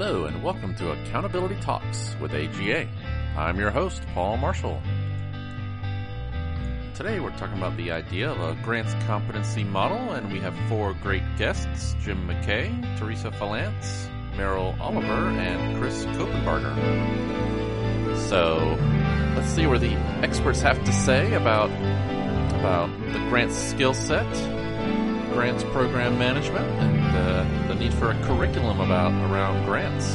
Hello, and welcome to Accountability Talks with AGA. I'm your host, Paul Marshall. Today we're talking about the idea of a grants competency model, and we have four great guests Jim McKay, Teresa Falance, Merrill Oliver, and Chris Kopenbarger. So let's see what the experts have to say about, about the grants skill set, grants program management, and uh, the need for a curriculum about around grants.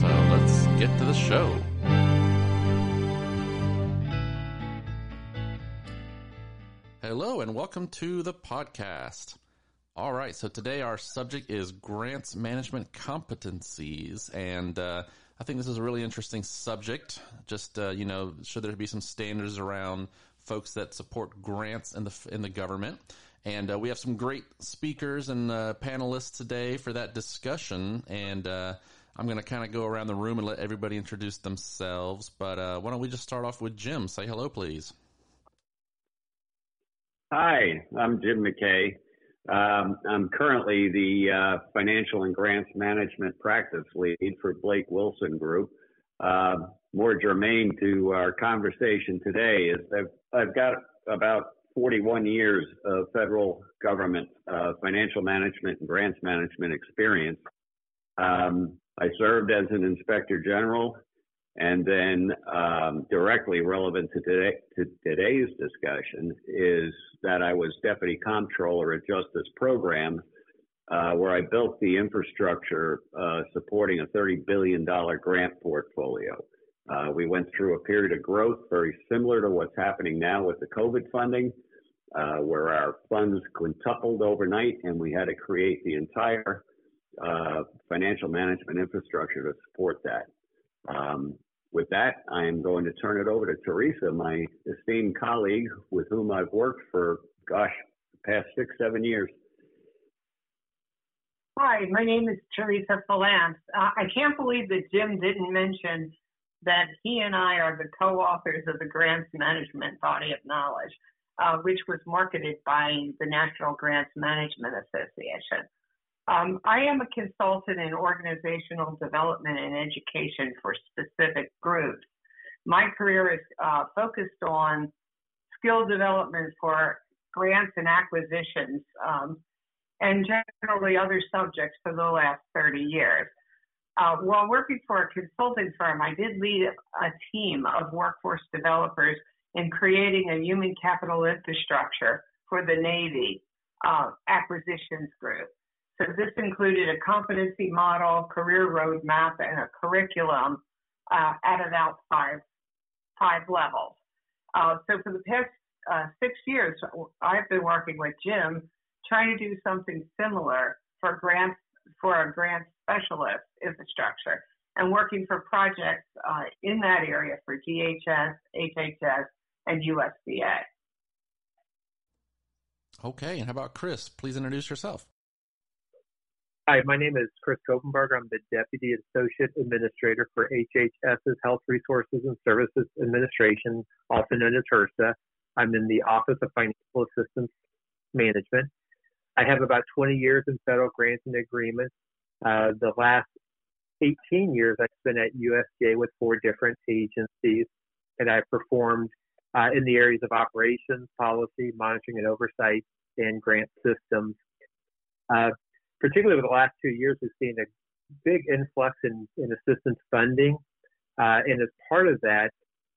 So let's get to the show. Hello, and welcome to the podcast. All right, so today our subject is grants management competencies, and uh, I think this is a really interesting subject. Just uh, you know, should there be some standards around folks that support grants in the in the government? And uh, we have some great speakers and uh, panelists today for that discussion. And uh, I'm going to kind of go around the room and let everybody introduce themselves. But uh, why don't we just start off with Jim? Say hello, please. Hi, I'm Jim McKay. Um, I'm currently the uh, financial and grants management practice lead for Blake Wilson Group. Uh, more germane to our conversation today is I've, I've got about 41 years of federal government uh, financial management and grants management experience. Um, I served as an inspector general and then um, directly relevant to, today, to today's discussion is that I was deputy comptroller at Justice Program, uh, where I built the infrastructure uh, supporting a $30 billion grant portfolio. Uh, we went through a period of growth very similar to what's happening now with the COVID funding, uh, where our funds quintupled overnight and we had to create the entire uh, financial management infrastructure to support that. Um, with that, I am going to turn it over to Teresa, my esteemed colleague with whom I've worked for, gosh, the past six, seven years. Hi, my name is Teresa Falance. Uh, I can't believe that Jim didn't mention that he and I are the co-authors of the Grants Management Body of Knowledge, uh, which was marketed by the National Grants Management Association. Um, I am a consultant in organizational development and education for specific groups. My career is uh, focused on skill development for grants and acquisitions, um, and generally other subjects for the last 30 years. Uh, while working for a consulting firm, I did lead a team of workforce developers in creating a human capital infrastructure for the Navy uh, acquisitions group. So this included a competency model, career roadmap, and a curriculum uh, at about five five levels. Uh, so for the past uh, six years, I've been working with Jim trying to do something similar for grants for a grant specialist infrastructure and working for projects uh, in that area for DHS, HHS, and USDA. Okay, and how about Chris? Please introduce yourself. Hi, my name is Chris Kopenbarger. I'm the Deputy Associate Administrator for HHS's Health Resources and Services Administration, also known as HRSA. I'm in the Office of Financial Assistance Management. I have about 20 years in federal grants and agreements. Uh, the last 18 years I've been at USDA with four different agencies, and I've performed uh, in the areas of operations, policy, monitoring and oversight, and grant systems. Uh, particularly over the last two years, we've seen a big influx in, in assistance funding. Uh, and as part of that,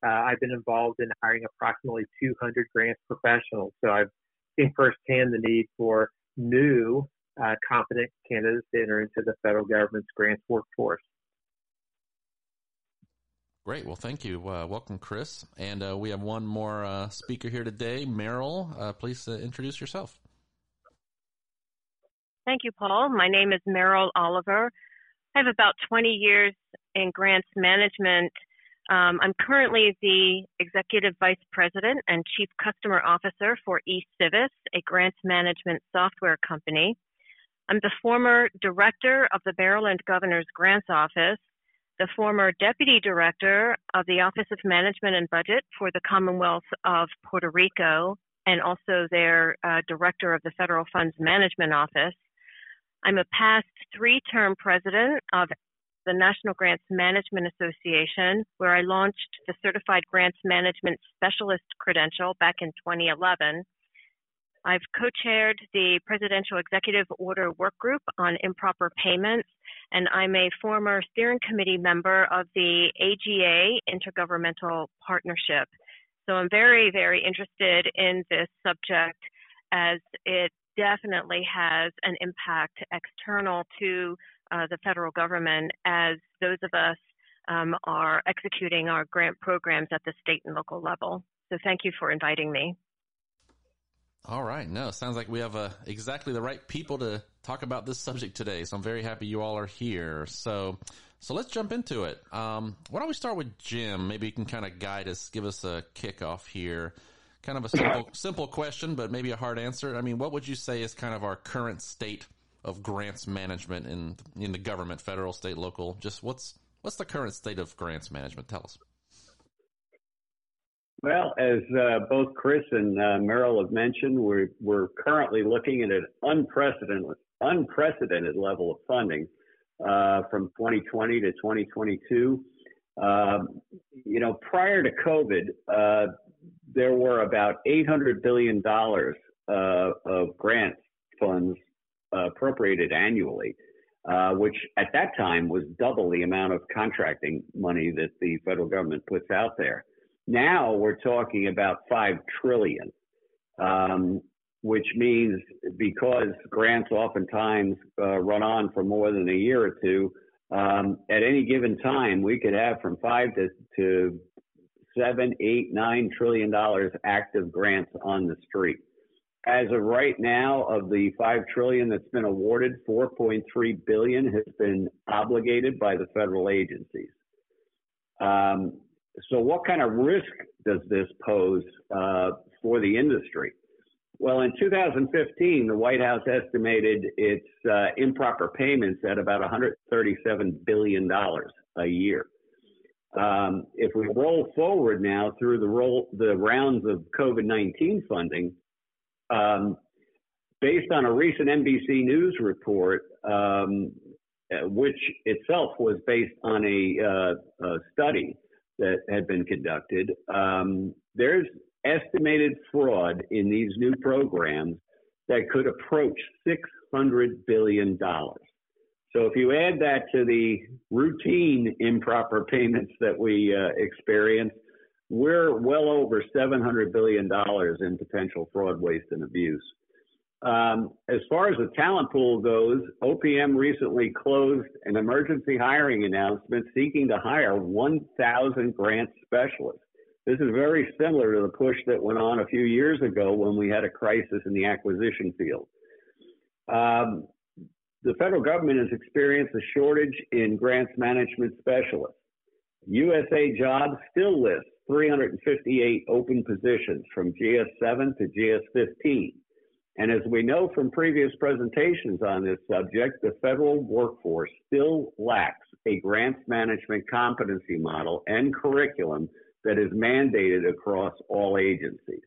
uh, I've been involved in hiring approximately 200 grants professionals. So I've seen firsthand the need for new, uh, competent candidates to enter into the federal government's grants workforce. Great. Well, thank you. Uh, welcome, Chris. And uh, we have one more uh, speaker here today. Merrill, uh, please uh, introduce yourself. Thank you, Paul. My name is Merrill Oliver. I have about 20 years in grants management. Um, I'm currently the Executive Vice President and Chief Customer Officer for eCivis, a grants management software company. I'm the former Director of the Maryland Governor's Grants Office, the former Deputy Director of the Office of Management and Budget for the Commonwealth of Puerto Rico, and also their uh, Director of the Federal Funds Management Office. I'm a past three term president of the National Grants Management Association, where I launched the Certified Grants Management Specialist credential back in 2011. I've co chaired the Presidential Executive Order Work Group on Improper Payments, and I'm a former steering committee member of the AGA Intergovernmental Partnership. So I'm very, very interested in this subject as it definitely has an impact external to uh, the federal government as those of us um, are executing our grant programs at the state and local level. So thank you for inviting me. All right. No, sounds like we have uh, exactly the right people to talk about this subject today. So I'm very happy you all are here. So, so let's jump into it. Um, why don't we start with Jim? Maybe you can kind of guide us, give us a kickoff here. Kind of a simple, simple question, but maybe a hard answer. I mean, what would you say is kind of our current state of grants management in in the government, federal, state, local? Just what's what's the current state of grants management? Tell us. Well, as uh, both Chris and uh, Merrill have mentioned, we're we're currently looking at an unprecedented unprecedented level of funding uh, from 2020 to 2022. Um, you know, prior to COVID, uh, there were about $800 billion uh, of grant funds uh, appropriated annually, uh, which at that time was double the amount of contracting money that the federal government puts out there. Now we're talking about five trillion, um, which means because grants oftentimes uh, run on for more than a year or two, um, at any given time we could have from five to, to seven, eight, nine trillion dollars active grants on the street. As of right now, of the five trillion that's been awarded, 4.3 billion has been obligated by the federal agencies. Um, so, what kind of risk does this pose uh, for the industry? Well, in 2015, the White House estimated its uh, improper payments at about 137 billion dollars a year. Um, if we roll forward now through the roll, the rounds of COVID-19 funding, um, based on a recent NBC News report, um, uh, which itself was based on a, uh, a study that had been conducted, um, there's estimated fraud in these new programs that could approach $600 billion. So if you add that to the routine improper payments that we uh, experience, we're well over $700 billion in potential fraud, waste, and abuse. Um, as far as the talent pool goes, OPM recently closed an emergency hiring announcement seeking to hire 1,000 grant specialists. This is very similar to the push that went on a few years ago when we had a crisis in the acquisition field. Um, the federal government has experienced a shortage in grants management specialists. USA Jobs still lists 358 open positions from GS7 to GS15. And as we know from previous presentations on this subject, the federal workforce still lacks a grants management competency model and curriculum that is mandated across all agencies.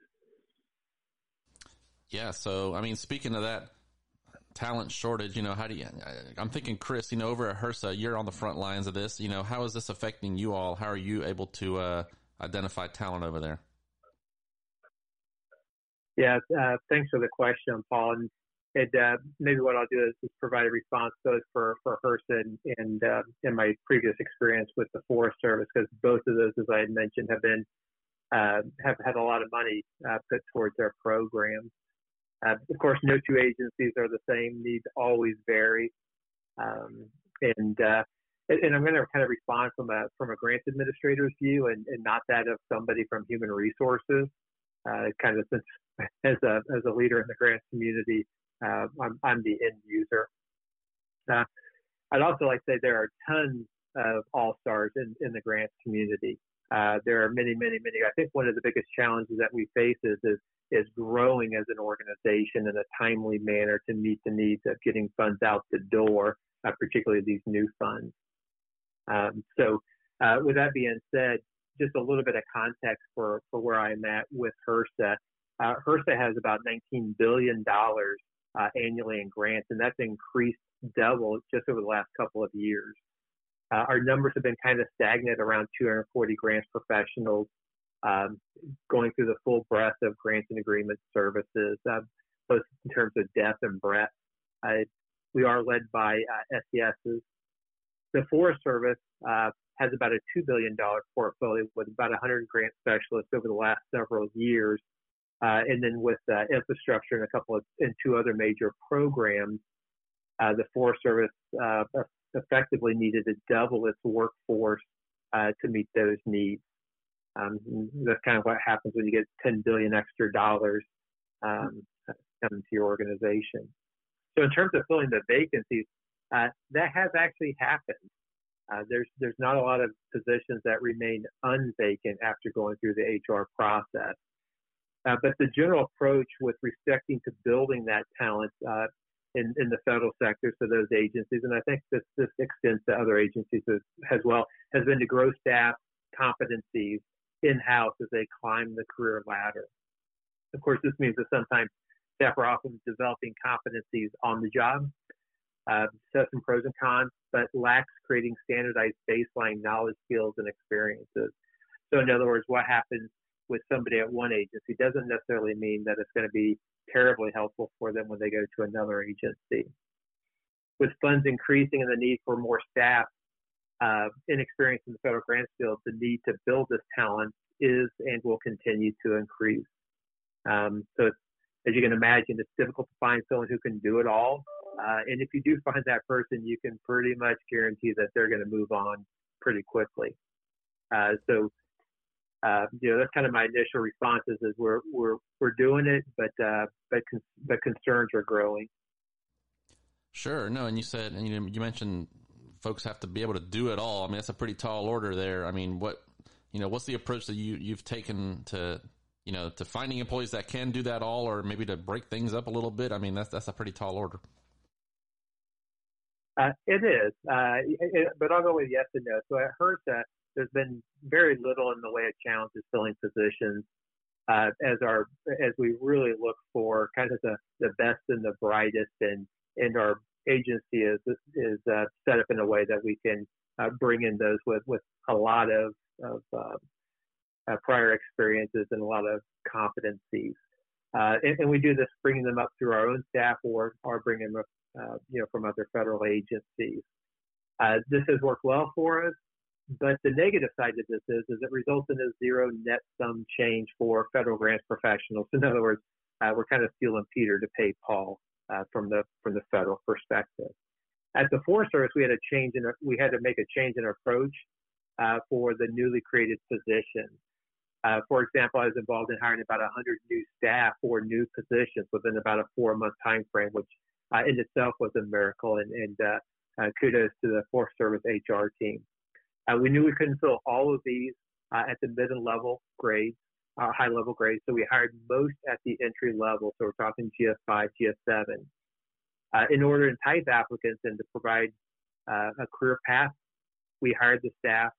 Yeah, so I mean, speaking of that, talent shortage, you know, how do you, I'm thinking, Chris, you know, over at HRSA, you're on the front lines of this. You know, how is this affecting you all? How are you able to uh, identify talent over there? Yeah, uh, thanks for the question, Paul. And it, uh, maybe what I'll do is, is, provide a response both for, for HRSA and, and uh, in my previous experience with the Forest Service, because both of those, as I had mentioned, have been uh, have had a lot of money uh, put towards their programs. Uh, of course, no two agencies are the same. Needs always vary, um, and and I'm going to kind of respond from a from a grant administrator's view, and, and not that of somebody from human resources. Uh, kind of since as a as a leader in the grants community, uh, I'm, I'm the end user. Uh, I'd also like to say there are tons of all stars in, in the grants community. Uh, there are many, many, many. I think one of the biggest challenges that we face is, is is growing as an organization in a timely manner to meet the needs of getting funds out the door, uh, particularly these new funds. Um, so, uh, with that being said, just a little bit of context for, for where I'm at with HRSA. Uh, HRSA has about $19 billion uh, annually in grants, and that's increased double just over the last couple of years. Uh, our numbers have been kind of stagnant around 240 grants professionals um, going through the full breadth of grants and agreement services, uh, both in terms of depth and breadth. Uh, we are led by uh, SESs. The Forest Service uh, has about a $2 billion portfolio with about 100 grant specialists over the last several years. Uh, and then with uh, infrastructure and a couple of and two other major programs, uh, the Forest Service uh, effectively needed to double its workforce uh, to meet those needs. Um, that's kind of what happens when you get 10 billion extra dollars um, coming to your organization. So in terms of filling the vacancies, uh, that has actually happened. There's there's not a lot of positions that remain unvacant after going through the HR process. Uh, but the general approach with respecting to building that talent uh, in, in the federal sector, so those agencies, and I think this, this extends to other agencies as, as well, has been to grow staff competencies in-house as they climb the career ladder. Of course, this means that sometimes staff are often developing competencies on the job, uh, set some pros and cons, but lacks creating standardized baseline knowledge, skills, and experiences. So, in other words, what happens with somebody at one agency doesn't necessarily mean that it's going to be terribly helpful for them when they go to another agency. With funds increasing and the need for more staff, uh, inexperience in the federal grants field, the need to build this talent is and will continue to increase. Um, so, as you can imagine, it's difficult to find someone who can do it all. Uh, and if you do find that person, you can pretty much guarantee that they're going to move on pretty quickly. Uh, so, uh, you know, that's kind of my initial responses is we're we're we're doing it, but uh, but con- but concerns are growing. Sure, no, and you said, and you you mentioned folks have to be able to do it all. I mean, that's a pretty tall order there. I mean, what you know, what's the approach that you you've taken to you know to finding employees that can do that all, or maybe to break things up a little bit? I mean, that's that's a pretty tall order. Uh, it is, uh, it, but I'll go with yes and no. So at HRSA, there's been very little in the way of challenges filling positions uh, as our as we really look for kind of the, the best and the brightest, and and our agency is is uh, set up in a way that we can uh, bring in those with with a lot of of uh, uh, prior experiences and a lot of competencies. Uh, and, and, we do this bringing them up through our own staff or or bringing them up, you know, from other federal agencies. this has worked well for us. But the negative side of this is, is it results in a zero net sum change for federal grants professionals. In other words, uh, we're kind of stealing Peter to pay Paul uh, from the from the federal perspective. At the Forest Service, we had a change in we had to make a change in our approach uh, for the newly created positions. Uh, for example, I was involved in hiring about 100 new staff for new positions within about a four-month time frame, which uh, in itself was a miracle. And, and uh, kudos to the Forest Service HR team. Uh, we knew we couldn't fill all of these uh, at the mid and level grades, uh, high level grades, so we hired most at the entry level. So we're talking GS5, GS7. Uh, in order to entice applicants and to provide uh, a career path, we hired the staff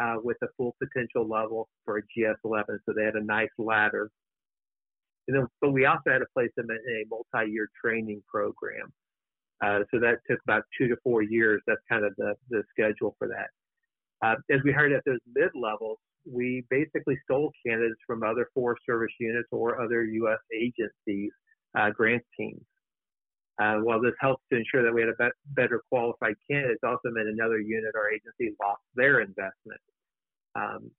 uh, with a full potential level for a GS11, so they had a nice ladder. Then, but we also had to place them in a multi-year training program. so that took about two to four years. That's kind of the, the schedule for that. Uh, as we hired at those mid levels, we basically stole candidates from other Forest Service units or other U.S. agencies, uh, grant teams. Uh, while this helps to ensure that we had a be- better qualified candidates, it also meant another unit or agency lost their investment. Um,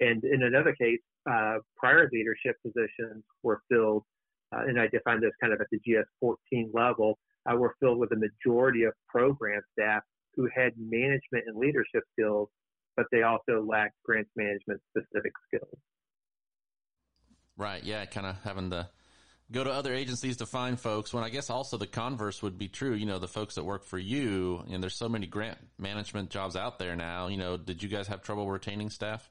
and in another case, uh, prior leadership positions were filled, uh, and I define this kind of at the GS14 level, uh, were filled with a majority of program staff who had management and leadership skills, but they also lacked grants management specific skills. Right. Yeah. Kind of having to go to other agencies to find folks when I guess also the converse would be true. You know, the folks that work for you and there's so many grant management jobs out there now, you know, did you guys have trouble retaining staff?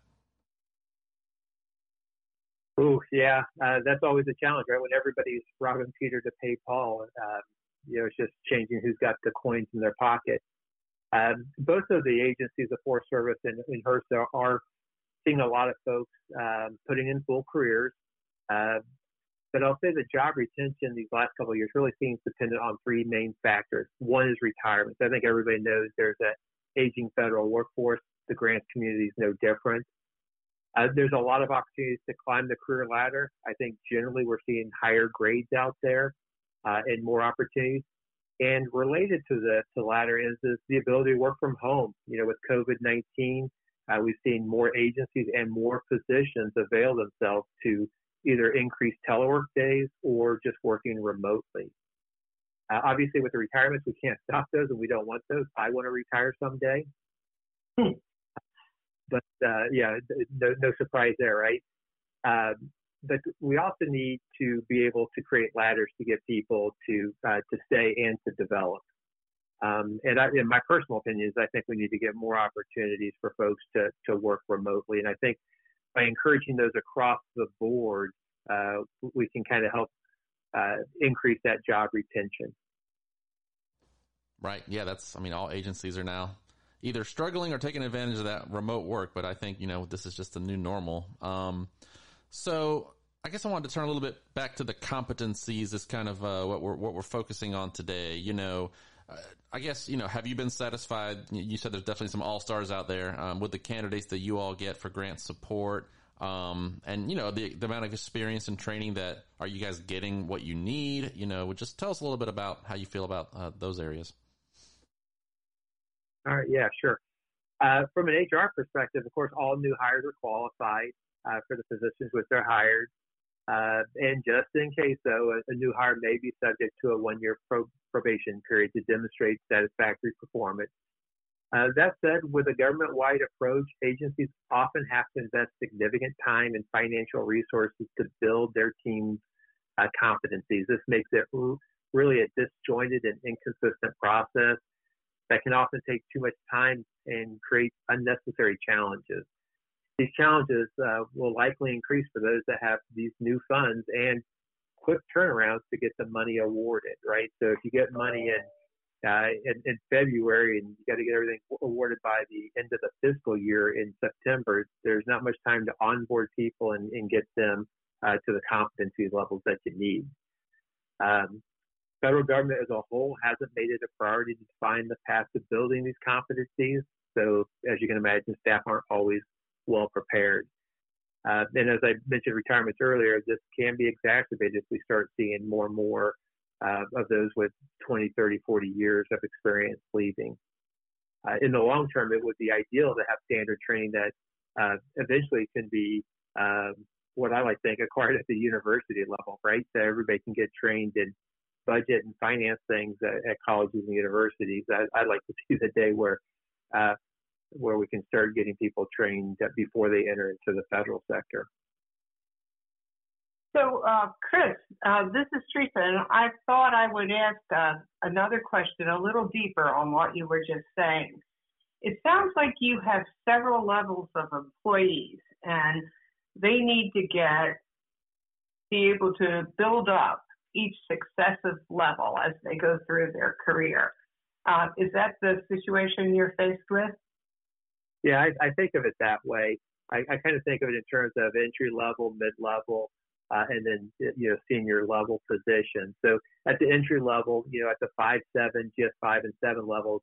Oh yeah, uh, that's always a challenge, right? When everybody's robbing Peter to pay Paul, uh, you know, it's just changing who's got the coins in their pocket. Um, both of the agencies, the Forest Service and, and HRSA, are seeing a lot of folks um, putting in full careers. Uh, but I'll say the job retention these last couple of years really seems dependent on three main factors. One is retirement. I think everybody knows there's an aging federal workforce. The grants community is no different. Uh, there's a lot of opportunities to climb the career ladder. I think generally we're seeing higher grades out there uh, and more opportunities. And related to the to ladder is, is the ability to work from home. You know, with COVID-19, uh, we've seen more agencies and more positions avail themselves to either increase telework days or just working remotely. Uh, obviously, with the retirements, we can't stop those, and we don't want those. I want to retire someday. Hmm. but uh, yeah, no, no surprise there, right? Um, but we also need to be able to create ladders to get people to uh, to stay and to develop. Um, and I, in my personal opinion is I think we need to get more opportunities for folks to to work remotely. And I think by encouraging those across the board, uh, we can kind of help uh, increase that job retention. Right. Yeah. That's. I mean, all agencies are now either struggling or taking advantage of that remote work. But I think you know this is just the new normal. Um, so I guess I wanted to turn a little bit back to the competencies. Is kind of uh, what we're what we're focusing on today. You know, uh, I guess you know. Have you been satisfied? You said there's definitely some all stars out there um, with the candidates that you all get for grant support. Um, and you know the, the amount of experience and training that are you guys getting what you need? You know, would just tell us a little bit about how you feel about uh, those areas. All right, yeah, sure. Uh, from an HR perspective, of course, all new hires are qualified uh, for the positions which they're hired. Uh, and just in case, though, a, a, new hire may be subject to a one-year pro- probation period to demonstrate satisfactory performance. Uh, that said, with a government-wide approach, agencies often have to invest significant time and financial resources to build their team's uh, competencies. This makes it really a disjointed and inconsistent process that can often take too much time and create unnecessary challenges. These challenges uh, will likely increase for those that have these new funds and quick turnarounds to get the money awarded, right? So if you get money in, uh, in, in February and you got to get everything awarded by the end of the fiscal year in September, there's not much time to onboard people and, and get them uh, to the competency levels that you need. Um, federal government as a whole hasn't made it a priority to define the path to building these competencies. So, as you can imagine, staff aren't always well prepared. Uh, and as I mentioned retirements earlier, this can be exacerbated if we start seeing more and more uh, of those with 20, 30, 40 years of experience leaving. Uh, in the long term, it would be ideal to have standard training that uh, eventually can be um, what I like to think acquired at the university level, right? So everybody can get trained in budget and finance things at, at colleges and universities. I, would like to see the day where uh, where we can start getting people trained before they enter into the federal sector. So, uh, Chris, uh, this is Teresa, and I thought I would ask uh, another question a little deeper on what you were just saying. It sounds like you have several levels of employees, and they need to get be able to build up each successive level as they go through their career. Uh, is that the situation you're faced with? Yeah, I, I think of it that way. I, I kind of think of it in terms of entry level, mid level, uh, and then you know senior level positions. So at the entry level, you know, at the five, seven, GS five and seven levels,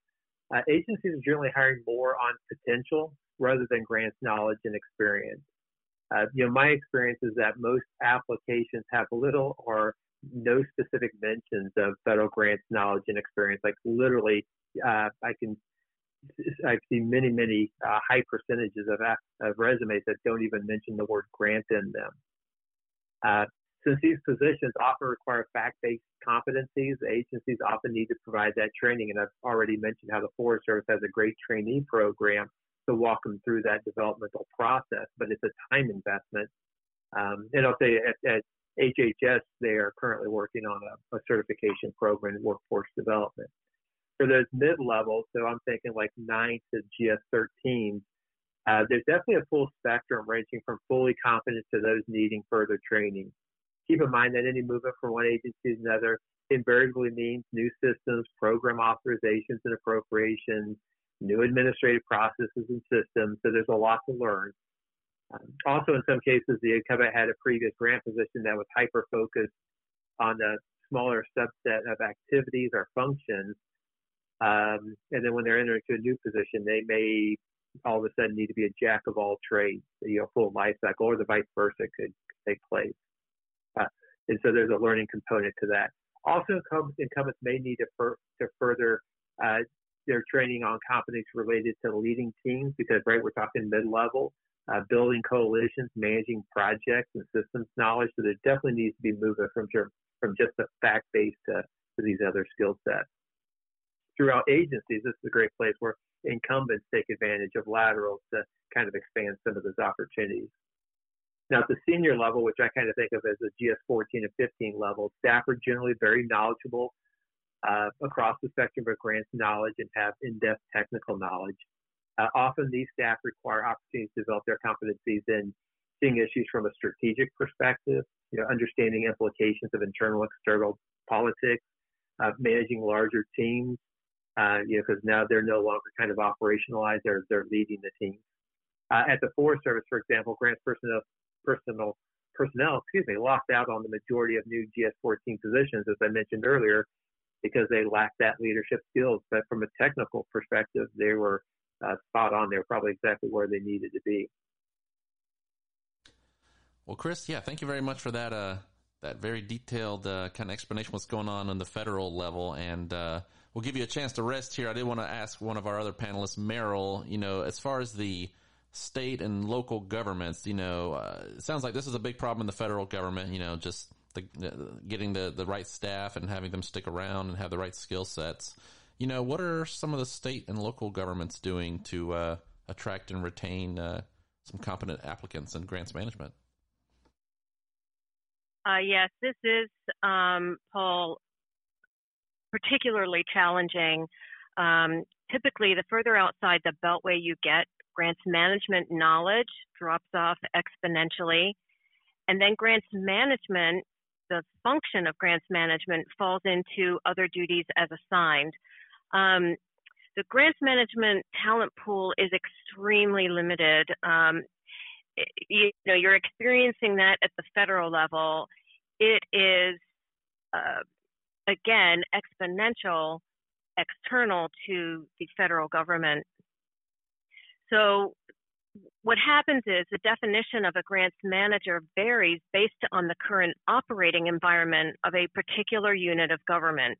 uh, agencies are generally hiring more on potential rather than grants knowledge and experience. Uh, you know, my experience is that most applications have little or no specific mentions of federal grants knowledge and experience. Like literally, uh, I can I've seen many, many uh, high percentages of, of resumes that don't even mention the word grant in them. Uh, since these positions often require fact-based competencies, agencies often need to provide that training. And I've already mentioned how the Forest Service has a great trainee program to walk them through that developmental process, but it's a time investment. Um, and I'll say at, at, HHS, they are currently working on a, a certification program in workforce development for those mid levels, so I'm thinking like 9 to GS 13, uh, there's definitely a full spectrum ranging from fully competent to those needing further training. Keep in mind that any movement from one agency to another invariably means new systems, program authorizations and appropriations, new administrative processes and systems. So there's a lot to learn. Um, also, in some cases, the incumbent had a previous grant position that was hyper focused on a smaller subset of activities or functions Um, and then when they're entering to a new position, they may all of a sudden need to be a jack of all trades, you know, full life cycle, or the vice versa could take place. Uh, and so there's a learning component to that. Also, incumbents may need to, fur- to further uh, their training on competencies related to leading teams because, right, we're talking mid-level, uh, building coalitions, managing projects and systems knowledge. So there definitely needs to be movement from from just a fact based to, to these other skill sets. Throughout agencies, this is a great place where incumbents take advantage of laterals to kind of expand some of those opportunities. Now, at the senior level, which I kind of think of as the GS 14 and 15 level, staff are generally very knowledgeable uh, across the spectrum of grants knowledge and have in-depth technical knowledge. Uh, often these staff require opportunities to develop their competencies in seeing issues from a strategic perspective, you know, understanding implications of internal external politics, uh, managing larger teams, uh, you know, because now they're no longer kind of operationalized; they're they're leading the team. Uh, at the Forest Service, for example, grants personnel personnel personnel, excuse me, lost out on the majority of new GS14 positions, as I mentioned earlier, because they lacked that leadership skills. But from a technical perspective, they were uh, spot on. They were probably exactly where they needed to be. Well, Chris, yeah, thank you very much for that. That very detailed uh, kind of explanation what's going on on the federal level, and uh, we'll give you a chance to rest here. I did want to ask one of our other panelists, Merrill. You know, as far as the state and local governments, you know, uh, it sounds like this is a big problem in the federal government. You know, just the, getting the the right staff and having them stick around and have the right skill sets. You know, what are some of the state and local governments doing to uh, attract and retain uh, some competent applicants in grants management? Uh, yes, this is, um, Paul, particularly challenging. Um, typically, the further outside the beltway you get, grants management knowledge drops off exponentially. And then grants management, the function of grants management falls into other duties as assigned. Um, the grants management talent pool is extremely limited. Um, you know, you're experiencing that at the federal level. It is, uh, again, exponential external to the federal government. So what happens is the definition of a grants manager varies based on the current operating environment of a particular unit of government.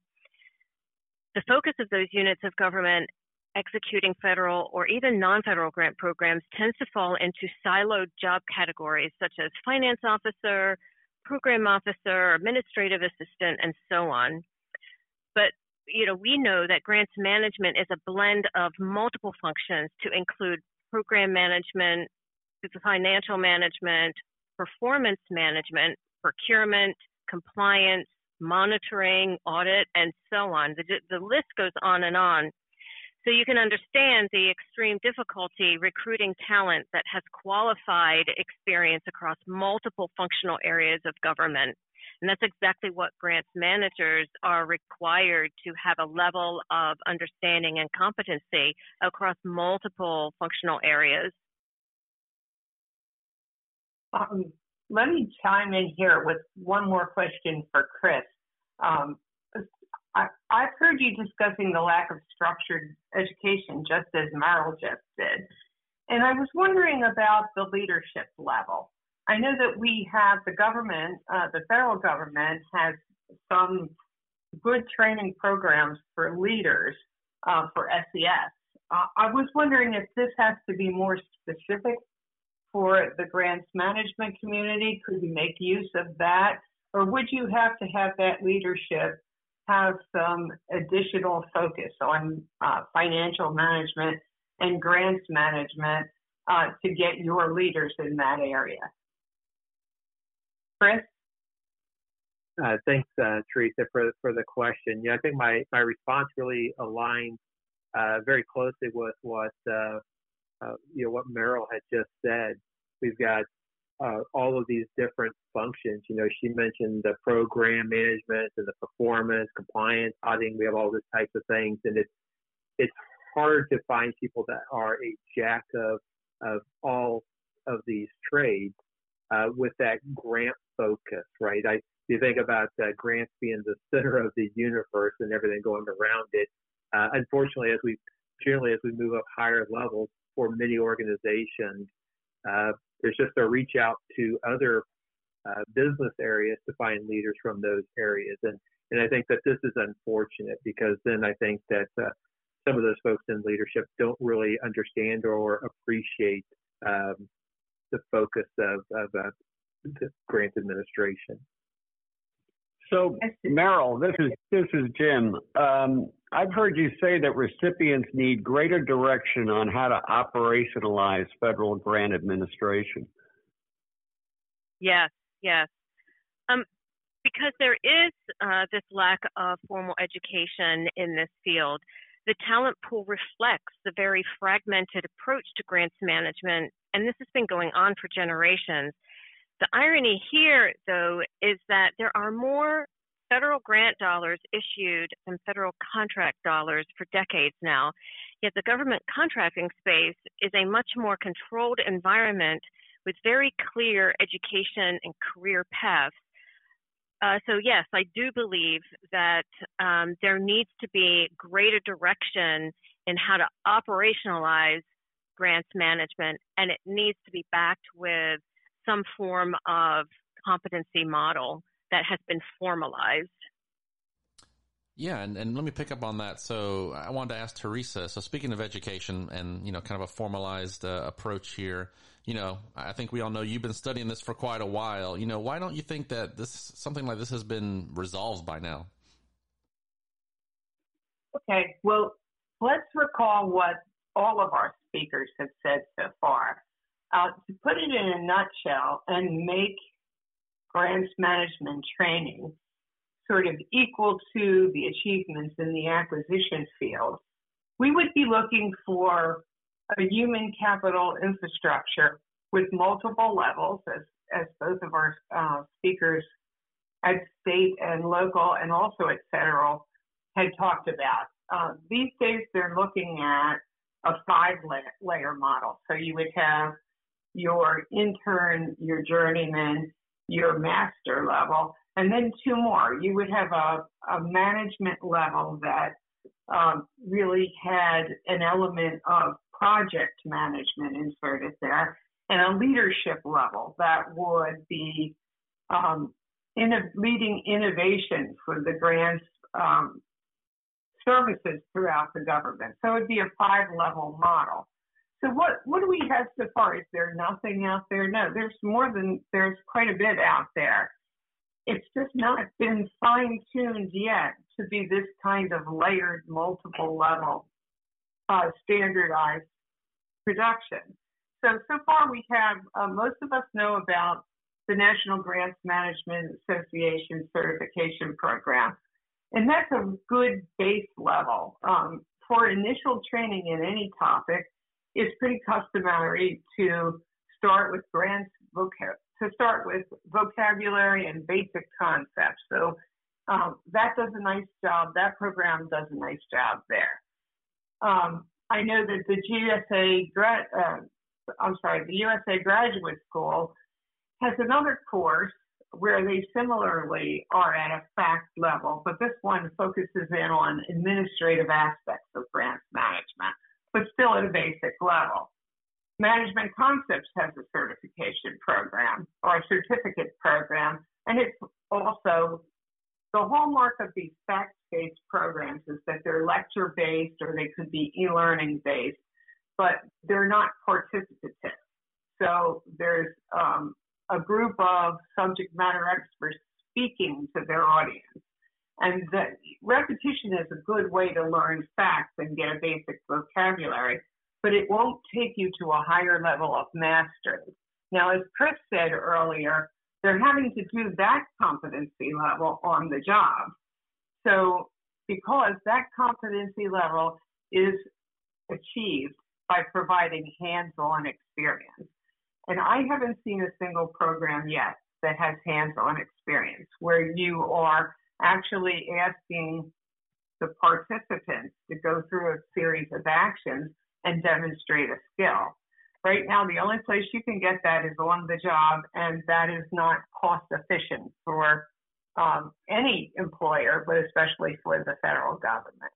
The focus of those units of government executing federal or even non-federal grant programs tends to fall into siloed job categories such as finance officer, program officer, administrative assistant, and so on. But you know, we know that grants management is a blend of multiple functions to include program management, financial management, performance management, procurement, compliance, monitoring, audit, and so on. The, the list goes on and on. So you can understand the extreme difficulty recruiting talent that has qualified experience across multiple functional areas of government. And that's exactly what grants managers are required to have a level of understanding and competency across multiple functional areas. Um, let me chime in here with one more question for Chris. Um, I, have heard you discussing the lack of structured education, just as Merrill just did. And I was wondering about the leadership level. I know that we have the government, uh, the federal government has some good training programs for leaders uh, for SES. Uh, I was wondering if this has to be more specific for the grants management community. Could you make use of that? Or would you have to have that leadership have some additional focus on uh, financial management and grants management uh, to get your leaders in that area. Chris? Uh, thanks, uh, Teresa, for, for the question. Yeah, I think my, my response really aligns uh, very closely with what uh, you know what Merrill had just said. We've got uh, all of these different functions. You know, she mentioned the program management and the performance, compliance, auditing. We have all these types of things, and it's it's hard to find people that are a jack of of all of these trades uh, with that grant focus, right? I you think about uh, grants being the center of the universe and everything going around it. uh, unfortunately, as we generally as we move up higher levels for many organizations, uh, there's just a reach out to other uh, business areas to find leaders from those areas, and and I think that this is unfortunate because then I think that uh, some of those folks in leadership don't really understand or appreciate um, the focus of, of uh, the grant administration. So, Merrill, this is this is Jim. Um, I've heard you say that recipients need greater direction on how to operationalize federal grant administration. Yes, yes. Um, because there is uh, this lack of formal education in this field, the talent pool reflects the very fragmented approach to grants management, and this has been going on for generations. The irony here, though, is that there are more federal grant dollars issued than federal contract dollars for decades now. Yet the government contracting space is a much more controlled environment with very clear education and career paths. Uh, so, yes, I do believe that um, there needs to be greater direction in how to operationalize grants management, and it needs to be backed with some form of competency model that has been formalized. Yeah, and, and let me pick up on that. So I wanted to ask Teresa. So speaking of education and you know kind of a formalized uh, approach here, you know I think we all know you've been studying this for quite a while. You know why don't you think that this something like this has been resolved by now? Okay, well let's recall what all of our speakers have said so far. Uh, to put it in a nutshell and make grants management training sort of equal to the achievements in the acquisition field, we would be looking for a human capital infrastructure with multiple levels, as, as both of our uh, speakers at state and local and also at federal had talked about. Uh, these days, they're looking at a five layer model. So you would have your intern, your journeyman, your master level, and then two more. You would have a, a management level that um, really had an element of project management inserted there, and a leadership level that would be um, in leading innovation for the grants um, services throughout the government. So it'd be a five level model. So what what do we have so far? Is there nothing out there? No, there's more than there's quite a bit out there. It's just not been fine tuned yet to be this kind of layered, multiple level, uh, standardized production. So so far we have uh, most of us know about the National Grants Management Association certification program, and that's a good base level um, for initial training in any topic it's pretty customary to start with grants vocab to start with vocabulary and basic concepts. So um, that does a nice job. That program does a nice job there. Um, I know that the GSA grad, uh, I'm sorry, the USA Graduate School has another course where they similarly are at a fact level, but this one focuses in on administrative aspects of grants management but still at a basic level. Management Concepts has a certification program or a certificate program, and it's also the hallmark of these fact-based programs is that they're lecture-based or they could be e-learning based, but they're not participative. So there's um, a group of subject matter experts speaking to their audience. And that repetition is a good way to learn facts and get a basic vocabulary, but it won't take you to a higher level of mastery. Now, as Chris said earlier, they're having to do that competency level on the job. So, because that competency level is achieved by providing hands on experience. And I haven't seen a single program yet that has hands on experience where you are actually asking the participants to go through a series of actions and demonstrate a skill. Right now, the only place you can get that is on the job, and that is not cost efficient for um, any employer, but especially for the federal government.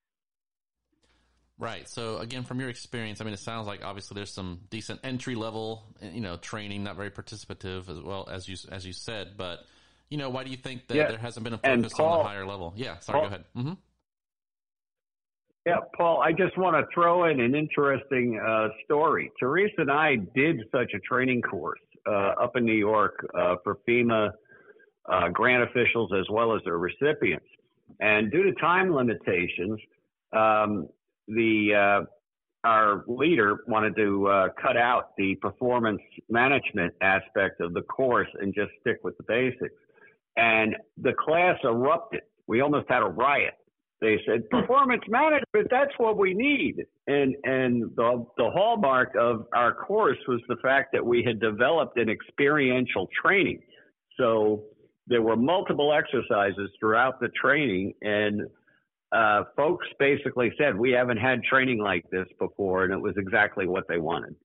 Right. So again, from your experience, I mean, it sounds like obviously there's some decent entry level, you know, training, not very participative as well as you as you said. But you know, why do you think that yeah. there hasn't been a focus Paul, on the higher level? Yeah. Sorry. Paul, go ahead. Mm-hmm. Yeah, Paul. I just want to throw in an interesting uh, story. Teresa and I did such a training course uh, up in New York uh, for FEMA uh, grant officials as well as their recipients, and due to time limitations. Um, the uh, our leader wanted to uh, cut out the performance management aspect of the course and just stick with the basics. And the class erupted. We almost had a riot. They said, performance management, that's what we need. And, and the, the hallmark of our course was the fact that we had developed an experiential training. So there were multiple exercises throughout the training and uh, folks basically said, we haven't had training like this before, and it was exactly what they wanted.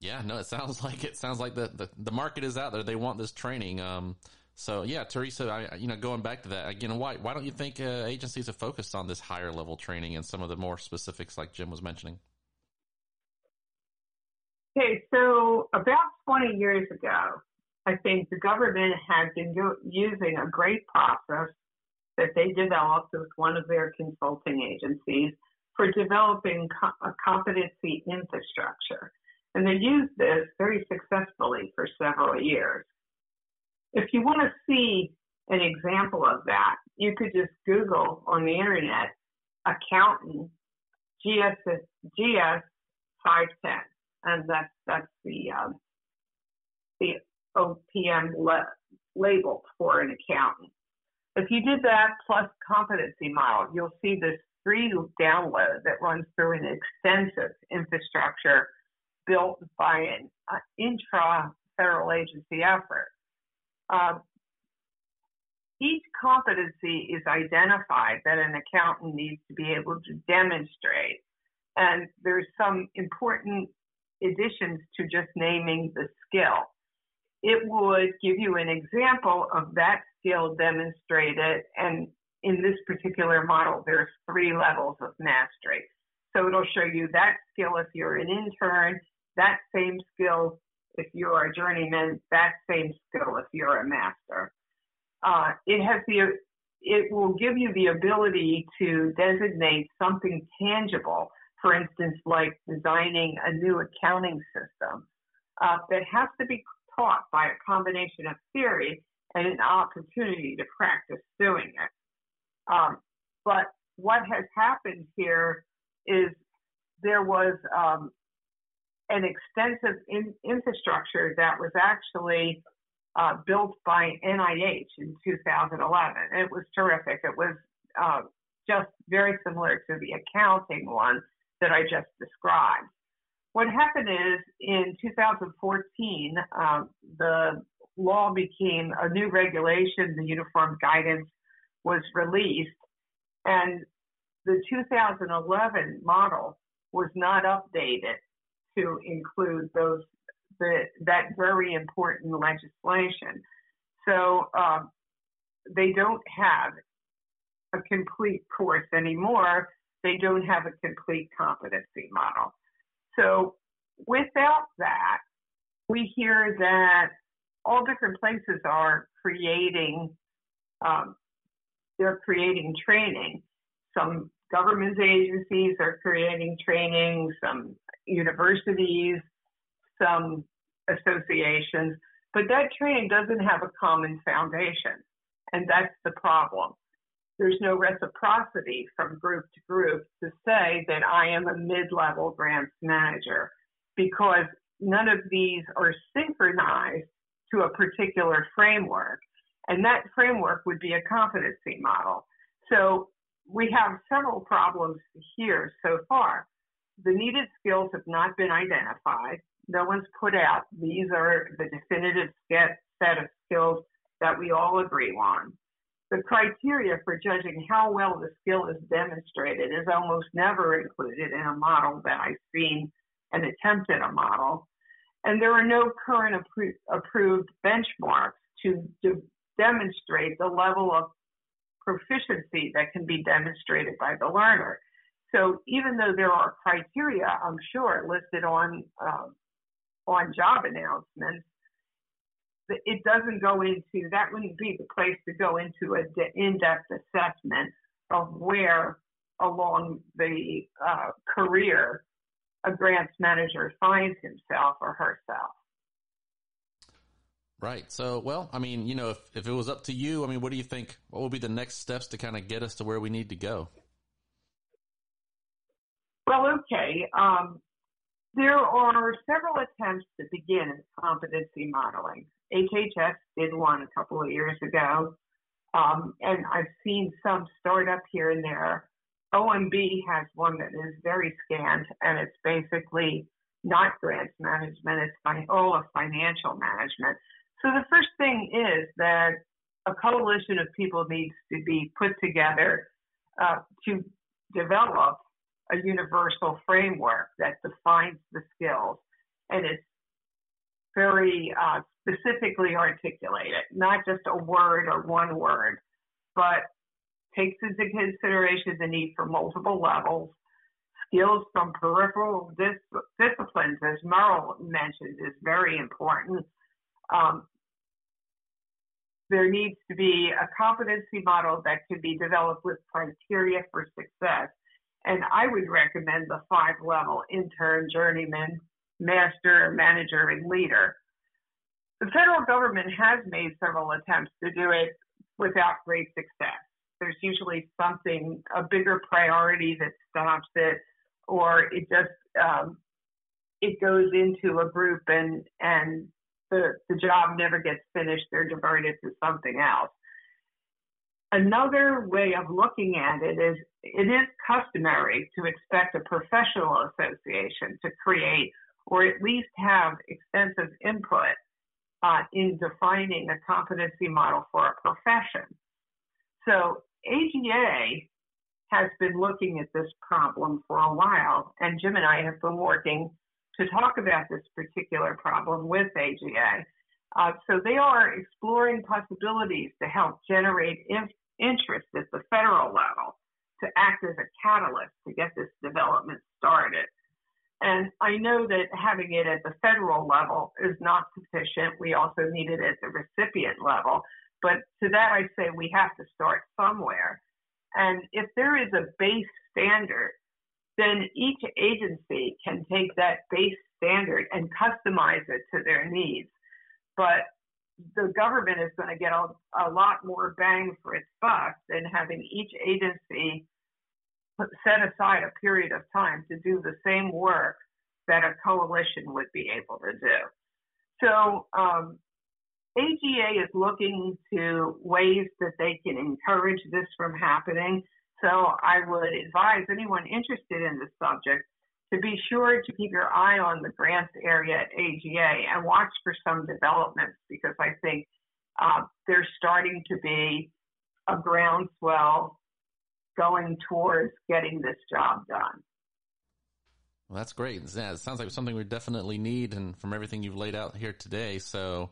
Yeah, no, it sounds like it sounds like the, the, the market is out there. They want this training. Um, so yeah, Teresa, I, you know, going back to that again, why why don't you think uh, agencies have focused on this higher level training and some of the more specifics like Jim was mentioning? Okay, so about 20 years ago, I think the government had been using a great process that they developed with one of their consulting agencies for developing co- a competency infrastructure. And they used this very successfully for several years. If you want to see an example of that, you could just Google on the internet accountant GS GS 510, and that's that's the um, the OPM le- label for an accountant. If you did that plus competency model, you'll see this free download that runs through an extensive infrastructure built by an uh, intra-federal agency effort. Uh, each competency is identified that an accountant needs to be able to demonstrate. And there's some important additions to just naming the skill. It would give you an example of that skill demonstrated. And in this particular model, there's three levels of mastery. So it'll show you that skill if you're an intern, that same skill if you're a journeyman, that same skill if you're a master. Uh, it has the it will give you the ability to designate something tangible, for instance, like designing a new accounting system uh, that has to be taught by a combination of theory and an opportunity to practice doing it. Um, but what has happened here is there was um, an extensive in- infrastructure that was actually uh, built by NIH in 2011. It was terrific. It was uh, just very similar to the accounting one that I just described. What happened is in 2014, um, the law became a new regulation, the uniform guidance was released, and the 2011 model was not updated to include those the, that very important legislation. So um, they don't have a complete course anymore. They don't have a complete competency model. So without that, we hear that all different places are creating um, they're creating training. Some government agencies are creating training, some universities, some associations, but that training doesn't have a common foundation. And that's the problem. There's no reciprocity from group to group to say that I am a mid level grants manager because none of these are synchronized to a particular framework. And that framework would be a competency model. So we have several problems here so far. The needed skills have not been identified. No one's put out, these are the definitive set of skills that we all agree on. The criteria for judging how well the skill is demonstrated is almost never included in a model that I've seen and attempted a model and there are no current appro- approved benchmarks to, to demonstrate the level of proficiency that can be demonstrated by the learner. So even though there are criteria, I'm sure, listed on um, on job announcements, it doesn't go into that wouldn't be the place to go into an in-depth assessment of where along the uh, career a grants manager finds himself or herself. Right. So, well, I mean, you know, if, if it was up to you, I mean, what do you think? What would be the next steps to kind of get us to where we need to go? Well, okay. Um, there are several attempts to begin competency modeling. HHS did one a couple of years ago, um, and I've seen some start up here and there. OMB has one that is very scant, and it's basically not grants management, it's all of financial management. So the first thing is that a coalition of people needs to be put together uh, to develop a universal framework that defines the skills and is very uh, specifically articulated, not just a word or one word, but takes into consideration the need for multiple levels. Skills from peripheral dis- disciplines, as Merle mentioned, is very important. Um, there needs to be a competency model that can be developed with criteria for success. And I would recommend the five level intern, journeyman, master, manager, and leader. The federal government has made several attempts to do it without great success. There's usually something, a bigger priority that stops it, or it just um, it goes into a group and and the, the job never gets finished, they're diverted to something else. Another way of looking at it is it is customary to expect a professional association to create or at least have extensive input uh, in defining a competency model for a profession. So AGA has been looking at this problem for a while, and Jim and I have been working to talk about this particular problem with AGA. Uh, so they are exploring possibilities to help generate in- interest at the federal level to act as a catalyst to get this development started. And I know that having it at the federal level is not sufficient. We also need it at the recipient level. But to that, I say we have to start somewhere. And if there is a base standard then each agency can take that base standard and customize it to their needs. But the government is going to get a, a lot more bang for its buck than having each agency set aside a period of time to do the same work that a coalition would be able to do. So um, AGA is looking to ways that they can encourage this from happening. So I would advise anyone interested in this subject to be sure to keep your eye on the grants area at AGA and watch for some developments because I think uh, there's starting to be a groundswell going towards getting this job done. Well, that's great. Yeah, it sounds like something we definitely need, and from everything you've laid out here today. So,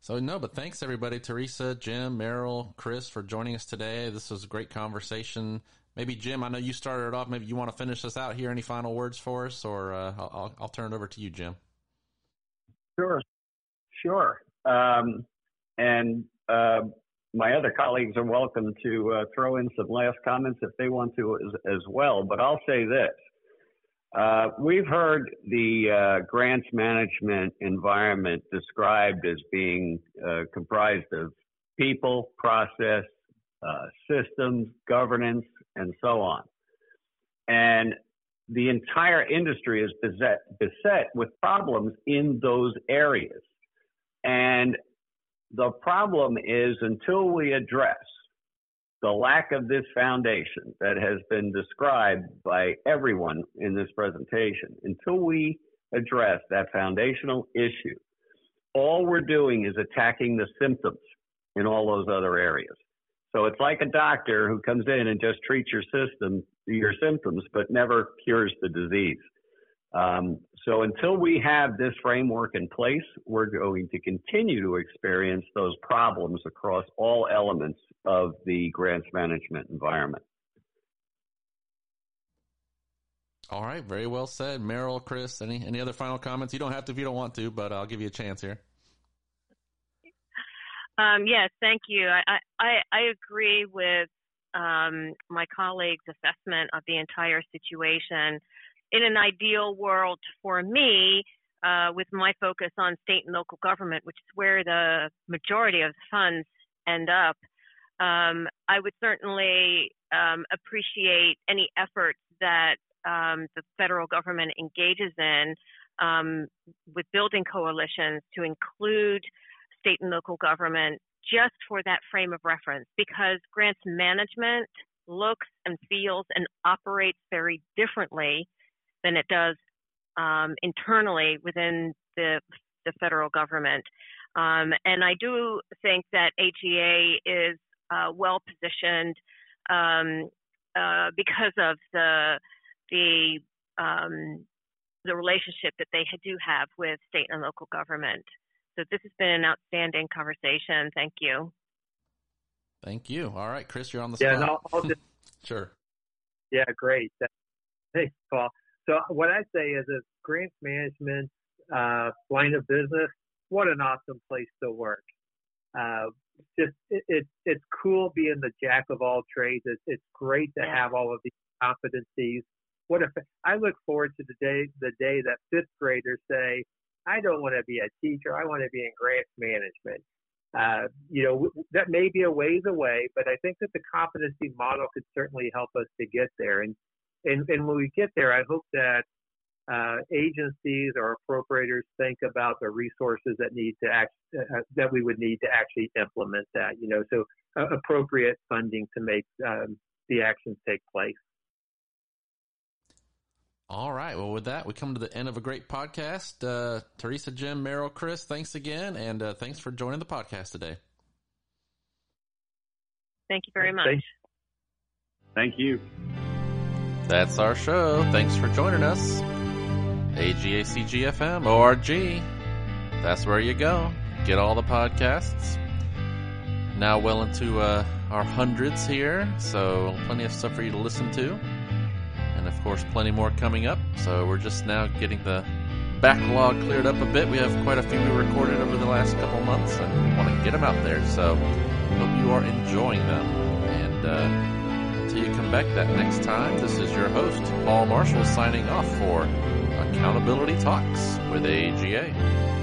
so no, but thanks everybody, Teresa, Jim, Merrill, Chris for joining us today. This was a great conversation. Maybe Jim, I know you started it off. Maybe you want to finish us out here. Any final words for us, or uh, I'll, I'll turn it over to you, Jim. Sure, sure. Um, and uh, my other colleagues are welcome to uh, throw in some last comments if they want to as, as well. But I'll say this: uh, we've heard the uh, grants management environment described as being uh, comprised of people, process, uh, systems, governance, and so on. And the entire industry is beset, beset with problems in those areas. And the problem is until we address the lack of this foundation that has been described by everyone in this presentation, until we address that foundational issue, all we're doing is attacking the symptoms in all those other areas. So it's like a doctor who comes in and just treats your system, your symptoms, but never cures the disease. Um, so until we have this framework in place, we're going to continue to experience those problems across all elements of the grants management environment. All right, very well said, Merrill, Chris. Any any other final comments? You don't have to if you don't want to, but I'll give you a chance here. Um, yes, thank you. I, I, I agree with um, my colleague's assessment of the entire situation. In an ideal world for me, uh, with my focus on state and local government, which is where the majority of the funds end up, um, I would certainly um, appreciate any efforts that um, the federal government engages in um, with building coalitions to include state and local government just for that frame of reference because grants management looks and feels and operates very differently than it does um, internally within the, the federal government. Um, and I do think that AGA is uh, well positioned um, uh, because of the the um, the relationship that they do have with state and local government. So this has been an outstanding conversation. Thank you. Thank you. All right, Chris, you're on the yeah, spot. I'll, I'll just, sure. Yeah, great. Thanks, Paul. So what I say is, as grants management uh, line of business, what an awesome place to work. Uh, just it, it, it's cool being the jack of all trades. It's, it's great to have all of these competencies. What if I look forward to the day the day that fifth graders say, I don't want to be a teacher. I want to be in grants management. Uh, you know, that may be a ways away, but I think that the competency model could certainly help us to get there. And, and, and when we get there, I hope that uh, agencies or appropriators think about the resources that need to act, uh, that we would need to actually implement that. You know, so uh, appropriate funding to make um, the actions take place. All right. Well, with that, we come to the end of a great podcast. Uh, Teresa, Jim, Meryl, Chris, thanks again. And uh, thanks for joining the podcast today. Thank you very much. Thank you. That's our show. Thanks for joining us. AGACGFM, ORG. That's where you go. Get all the podcasts. Now well into uh, our hundreds here, so plenty of stuff for you to listen to and of course plenty more coming up. So we're just now getting the backlog cleared up a bit. We have quite a few we recorded over the last couple months and we want to get them out there. So hope you are enjoying them. And uh, until you come back that next time, this is your host, Paul Marshall, signing off for Accountability Talks with AGA.